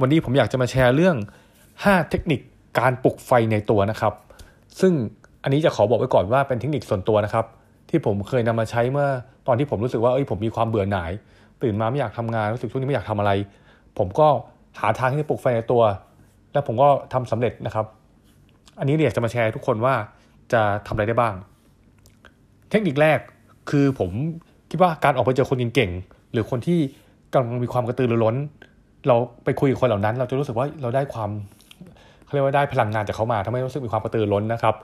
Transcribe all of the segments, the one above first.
วันนี้ผมอยากจะมาแชร์เรื่อง 5 เทคนิคการปลุกไฟในตัวนะครับ ซึ่งอันนี้จะขอบอกไว้ก่อนว่าเป็นเทคนิคส่วนตัวนะครับ ที่ผมเคยนำมาใช้เมื่อตอนที่ผมรู้สึกว่าเอ้ยผมมีความเบื่อหน่าย ตื่นมาไม่อยากทำงานรู้สึกช่วงนี้ไม่อยากทำอะไร ผมก็หาทางที่จะปลุกไฟในตัว แล้วผมก็ทำสำเร็จนะครับ อันนี้เนี่ยจะมาแชร์ทุกคนว่าจะทำอะไรได้บ้าง เทคนิคแรกคือผมคิดว่าการออกไปเจอคนเก่งๆหรือคนที่กำลังมีความกระตือรือร้น เราไปคุยกับคนเหล่านั้น เราจะรู้สึกว่าเราได้ความเขาเรียกว่าได้พลังงานจากเขามาทำให้รู้สึกมีความกระตือร้นนะครับ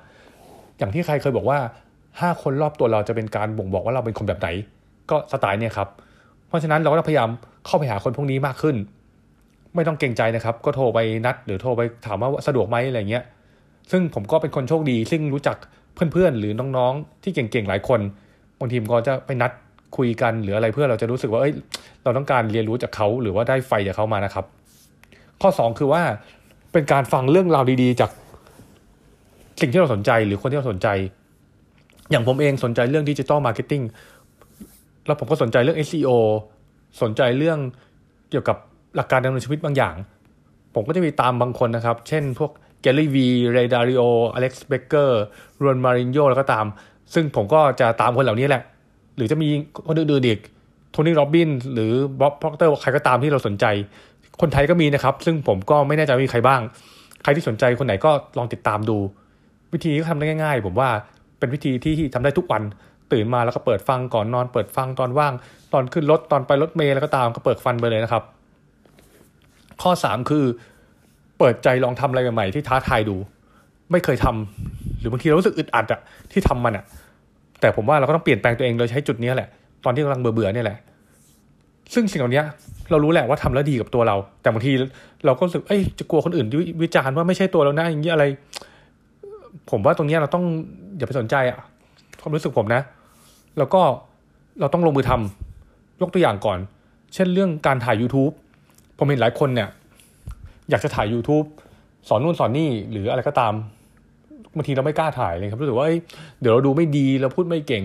อย่างที่ใครเคยบอกว่าห้าคนรอบตัวเราจะเป็นการบ่งบอกว่าเราเป็นคนแบบไหน ก็สไตล์เนี่ยครับ เพราะฉะนั้นเราก็พยายามเข้าไปหาคนพวกนี้มากขึ้น ไม่ต้องเกรงใจนะครับ ก็โทรไปนัด หรือโทรไปถามว่าสะดวกไหมอะไรเงี้ย ซึ่งผมก็เป็นคนโชคดี ซึ่งรู้จักเพื่อนๆหรือน้องๆ ที่เก่งๆหลายคนบางทีมันก็จะไปนัด คุยกันหรืออะไรเพื่อเราจะรู้สึกว่าเอ้ยเราต้องการเรียนรู้จากเขาหรือว่าได้ไฟจากเขามานะครับ ข้อ 2 คือว่าเป็นการฟังเรื่องราวดีๆ จากสิ่งที่เราสนใจหรือคนที่เราสนใจ อย่างผมเองสนใจเรื่อง digital marketing แล้วผมก็สนใจเรื่อง SEO สนใจเรื่องเกี่ยวกับหลักการดำเนินชีวิตบางอย่าง ผมก็จะมีตามบางคนนะครับ เช่นพวก Gary Vee Ray Dalio Alex Becker รอนมารินโยแล้วก็ตาม ซึ่งผมก็จะตามคนเหล่านี้แหละ หรือจะมีคนอื่นๆอีก Tony Robbins หรือ Bob Proctor ใครก็ตามที่เราสนใจ คนไทยก็มีนะครับ ซึ่งผมก็ไม่แน่ใจว่ามีใครบ้าง ใครที่สนใจคนไหนก็ลองติดตามดู วิธีก็ทำได้ง่าย ๆ ผมว่าเป็นวิธีที่ทำได้ทุกวันตื่นมาแล้วก็เปิดฟังก่อนนอน เปิดฟังตอนว่าง ตอนขึ้นรถตอนไปรถเมล์แล้วก็ตามก็เปิดฟังไปเลยนะครับ ข้อ 3 คือ เปิดใจลองทำอะไรใหม่ๆที่ท้าทายดู ไม่เคยทำหรือบางทีเรารู้สึกอึดอัดอะที่ทำมันอะ แต่ผมว่าเราก็ต้องเปลี่ยนแปลงตัวเองโดยใช้จุดนี้แหละ ตอนที่กำลังเบื่อๆเนี่ยแหละ ซึ่งสิ่งเหล่านี้เรารู้แหละว่าทำแล้วดีกับตัวเรา แต่บางทีเราก็รู้สึกเอ้ยจะกลัวคนอื่นวิจารณ์ว่าไม่ใช่ตัวเราหน้าอย่างนี้อะไร ผมว่าตรงนี้เราต้องอย่าไปสนใจอะความรู้สึกผมนะ แล้วก็เราต้องลงมือทำยกตัวอย่างก่อน เช่นเรื่องการถ่าย YouTube ผมเห็นหลายคนเนี่ย อยากจะถ่าย YouTube สอนนู่นสอนนี่หรืออะไรก็ตาม บางทีเราไม่กล้าถ่ายเลยครับรู้สึกว่าเดี๋ยวเราดูไม่ดีเราพูดไม่เก่ง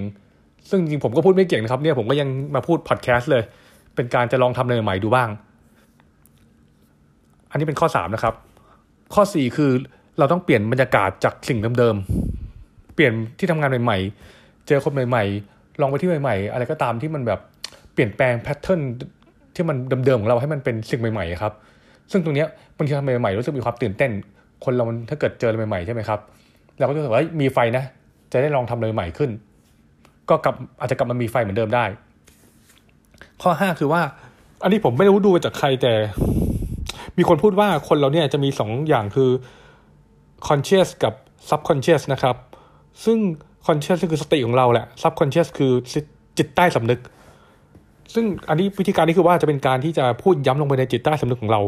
ซึ่งจริงผมก็พูดไม่เก่งนะครับเนี่ยผมก็ยังมาพูดพอดแคสต์เลย เป็นการจะลองทำอะไรใหม่ดูบ้าง อันนี้เป็นข้อสามนะครับ ข้อสี่คือเราต้องเปลี่ยนบรรยากาศจากสิ่งเดิมๆเปลี่ยนที่ทำงานใหม่ๆ เจอคนใหม่ๆ ลองไปที่ใหม่ๆ อะไรก็ตามที่มันแบบเปลี่ยนแปลงแพทเทิร์นที่มันเดิมๆของเราให้มันเป็นสิ่งใหม่ๆครับ ซึ่งตรงนี้บางทีทำใหม่ๆรู้สึกมีความตื่นเต้น คนเราถ้าเกิดเจออะไรใหม่ๆใช่ไหมครับ เราก็จะรู้สึกว่ามีไฟนะ จะได้ลองทำอะไรใหม่ขึ้น ก็กลับอาจจะกลับมามีไฟเหมือนเดิมได้ ข้อห้าคือว่า อันนี้ผมไม่รู้ดูจากใครแต่ มีคนพูดว่าคนเราเนี่ยจะมีสองอย่างคือ conscious กับ subconscious นะครับ ซึ่ง conscious คือสติของเราแหละ subconscious คือจิตใต้สำนึก ซึ่งอันนี้วิธีการนี้คือว่าจะเป็นการที่จะพูดย้ำลงไปในจิตใต้สำนึกของเรา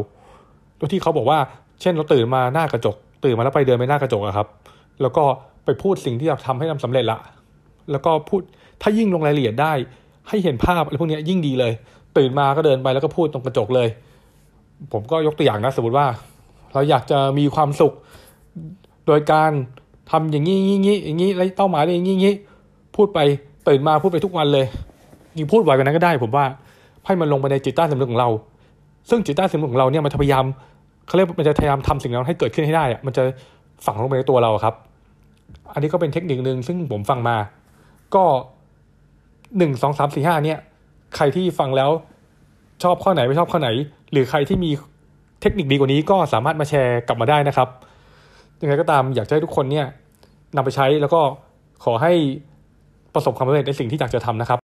โดยที่เขาบอกว่า เช่นเราตื่นมาหน้ากระจก ตื่นมาแล้วไปเดินไปหน้ากระจกอะครับ แล้วก็ไปพูดสิ่งที่เราทำให้ทำสำเร็จละแล้วก็พูดถ้ายิ่งลงรายละเอียดได้ ให้เห็นภาพอะไรพวกนี้ยิ่งดีเลย ตื่นมาก็เดินไปแล้วก็พูดตรงกระจกเลย ผมก็ยกตัวอย่างนะสมมติว่า เราอยากจะมีความสุข โดยการทำอย่างนี้อย่างนี้อย่างนี้แล้วเป้าหมายอย่างนี้อย่างนี้พูดไปตื่นมาพูดไปทุกวันเลยยิ่งพูดไวกว่านั้นก็ได้ ผมว่าให้มันลงไปในจิตใต้สำนึกของเรา ซึ่งจิตใต้สำนึกของเราเนี่ยมันพยายามเขาเรียกมันจะพยายามทำสิ่งนั้นให้เกิดขึ้นให้ได้อะมันจะฝังลงไปในตัวเราครับ อันนี้ก็เป็นเทคนิคหนึ่งซึ่งผมฟังมา ก็หนึ่งสองสามสี่ห้าเนี่ย ใครที่ฟังแล้วชอบข้อไหนไม่ชอบข้อไหน หรือใครที่มีเทคนิคดีกว่านี้ก็สามารถมาแชร์กลับมาได้นะครับยังไงก็ตามอยากให้ทุกคนเนี่ยนำไปใช้แล้วก็ขอให้ประสบความสำเร็จในสิ่งที่อยากจะทำนะครับ